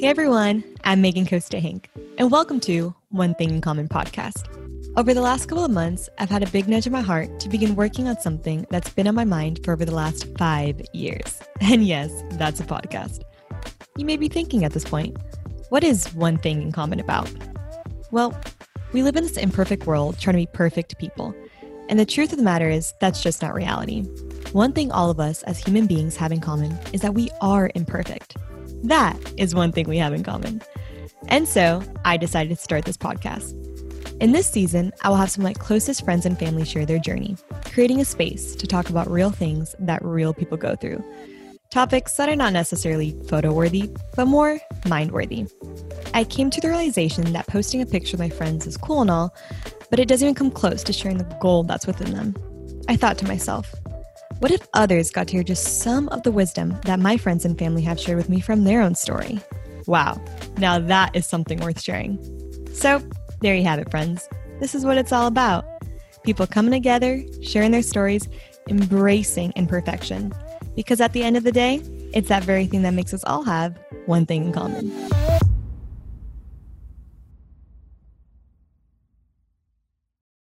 Hey everyone, I'm Megan Costa Hank, and welcome to One Thing in Common podcast. Over the last couple of months, I've had a big nudge in my heart to begin working on something that's been on my mind for over the last five years. And yes, that's a podcast. You may be thinking at this point, what is One Thing in Common about? Well, we live in this imperfect world trying to be perfect people. And the truth of the matter is, that's just not reality. One thing all of us as human beings have in common is that we are imperfect. That is one thing we have in common. And so I decided to start this podcast. In this season, I will have some of my closest friends and family share their journey, creating a space to talk about real things that real people go through. Topics that are not necessarily photo worthy, but more mind worthy. I came to the realization that posting a picture of my friends is cool and all, but it doesn't even come close to sharing the gold that's within them. I thought to myself, what if others got to hear just some of the wisdom that my friends and family have shared with me from their own story? Wow, now that is something worth sharing. So, there you have it, friends. This is what it's all about people coming together, sharing their stories, embracing imperfection. Because at the end of the day, it's that very thing that makes us all have one thing in common.